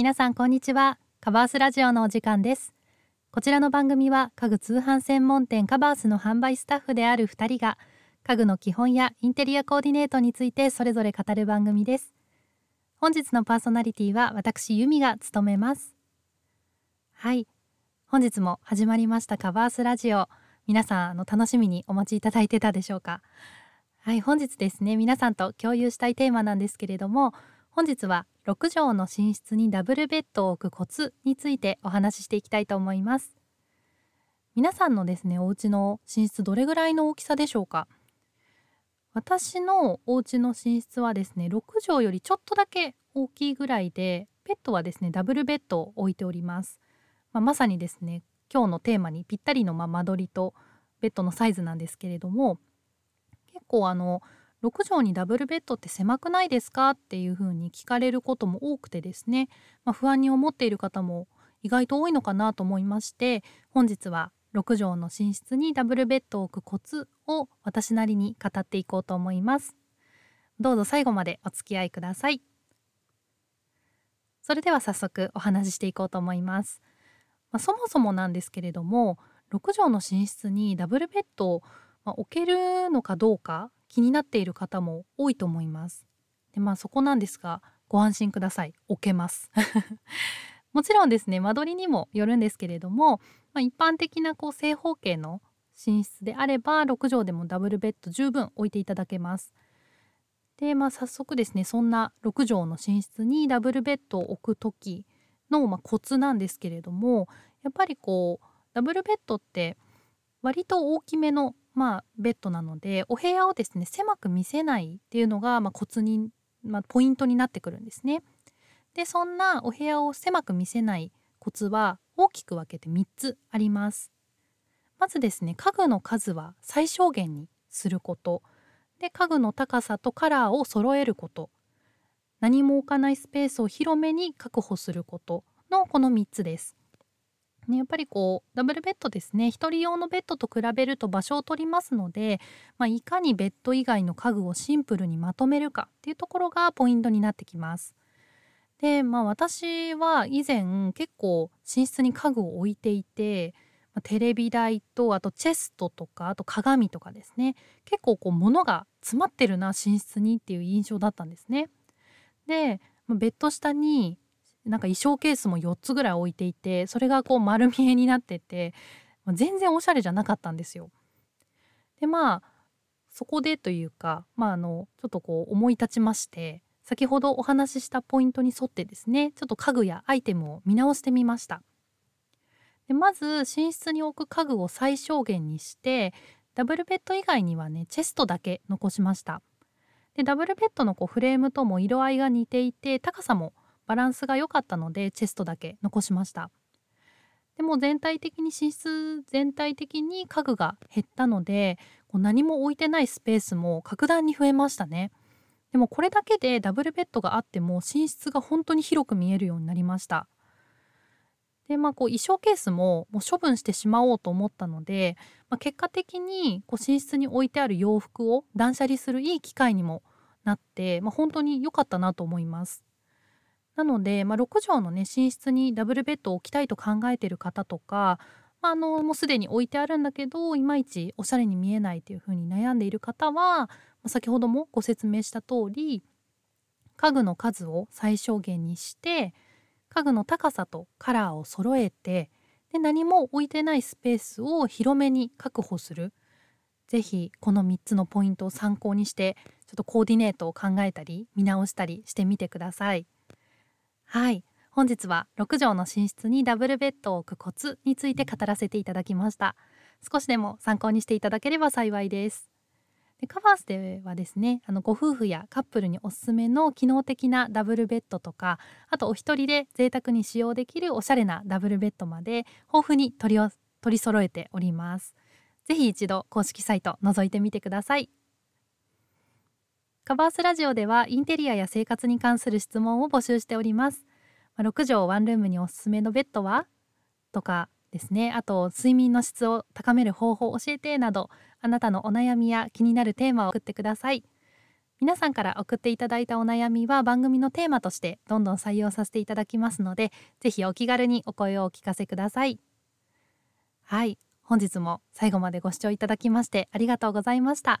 皆さんこんにちは。カバースラジオのお時間です。こちらの番組は家具通販専門店カバースの販売スタッフである2人が家具の基本やインテリアコーディネートについてそれぞれ語る番組です。本日のパーソナリティは私由美が務めます。はい。本日も始まりましたカバースラジオ。皆さんあの楽しみにお待ちいただいてたでしょうか。はい。本日ですね皆さんと共有したいテーマなんですけれども本日は6畳の寝室にダブルベッドを置くコツについてお話ししていきたいと思います。皆さんのですねお家の寝室どれぐらいの大きさでしょうか？私のお家の寝室はですね6畳よりちょっとだけ大きいぐらいでベッドはですねダブルベッドを置いております、まあ、まさにですね今日のテーマにぴったりのま間取りとベッドのサイズなんですけれども結構あの6畳にダブルベッドって狭くないですか？っていうふうに聞かれることも多くてですね、まあ、不安に思っている方も意外と多いのかなと思いまして本日は6畳の寝室にダブルベッドを置くコツを私なりに語っていこうと思います。どうぞ最後までお付き合いください。それでは早速お話ししていこうと思います、まあ、そもそもなんですけれども6畳の寝室にダブルベッドを置けるのかどうか気になっている方も多いと思います。でまあそこなんですがご安心ください。置けます。もちろんですね間取りにもよるんですけれども、まあ、一般的なこう正方形の寝室であれば6畳でもダブルベッド十分置いていただけます。でまあ早速ですねそんな6畳の寝室にダブルベッドを置く時の、まあ、コツなんですけれどもやっぱりこうダブルベッドって割と大きめのまあ、ベッドなのでお部屋をですね狭く見せないっていうのが、まあ、コツに、まあ、ポイントになってくるんですね。でそんなお部屋を狭く見せないコツは大きく分けて3つあります。まずですね家具の数は最小限にすることで家具の高さとカラーを揃えること何も置かないスペースを広めに確保することのこの3つです。ね、やっぱりこうダブルベッドですね1人用のベッドと比べると場所を取りますので、まあ、いかにベッド以外の家具をシンプルにまとめるかっていうところがポイントになってきます。でまあ私は以前結構寝室に家具を置いていて、まあ、テレビ台とあとチェストとかあと鏡とかですね結構こう物が詰まってるな寝室にっていう印象だったんですね。でまベッド下になんか衣装ケースも4つぐらい置いていてそれがこう丸見えになってて全然おしゃれじゃなかったんですよ。でまあそこでというか、まあ、あのちょっとこう思い立ちまして先ほどお話ししたポイントに沿ってですねちょっと家具やアイテムを見直してみました。でまず寝室に置く家具を最小限にしてダブルベッド以外にはねチェストだけ残しました。でダブルベッドのこうフレームとも色合いが似ていて高さもバランスが良かったのでチェストだけ残しました。でも全体的に寝室全体的に家具が減ったのでこう何も置いてないスペースも格段に増えましたね。でもこれだけでダブルベッドがあっても寝室が本当に広く見えるようになりました。でまあこう衣装ケースももう処分してしまおうと思ったので、まあ、結果的にこう寝室に置いてある洋服を断捨離するいい機会にもなって、まあ、本当に良かったなと思います。なので、ま、6畳のね寝室にダブルベッドを置きたいと考えてる方とか、まあ、のもうすでに置いてあるんだけどいまいちおしゃれに見えないっていう風に悩んでいる方は、ま、先ほどもご説明した通り家具の数を最小限にして家具の高さとカラーを揃えてで何も置いてないスペースを広めに確保する是非この3つのポイントを参考にしてちょっとコーディネートを考えたり見直したりしてみてください。はい。本日は6畳の寝室にダブルベッドを置くコツについて語らせていただきました。少しでも参考にしていただければ幸いです。でカバースではですねあのご夫婦やカップルにおすすめの機能的なダブルベッドとかあとお一人で贅沢に使用できるおしゃれなダブルベッドまで豊富に取り取り揃えております。ぜひ一度公式サイト覗いてみてください。カバースラジオではインテリアや生活に関する質問を募集しております、まあ、6畳ワンルームにおすすめのベッドは？とかですね。あと睡眠の質を高める方法を教えてなどあなたのお悩みや気になるテーマを送ってください。皆さんから送っていただいたお悩みは番組のテーマとしてどんどん採用させていただきますのでぜひお気軽にお声をお聞かせください。はい。本日も最後までご視聴いただきましてありがとうございました。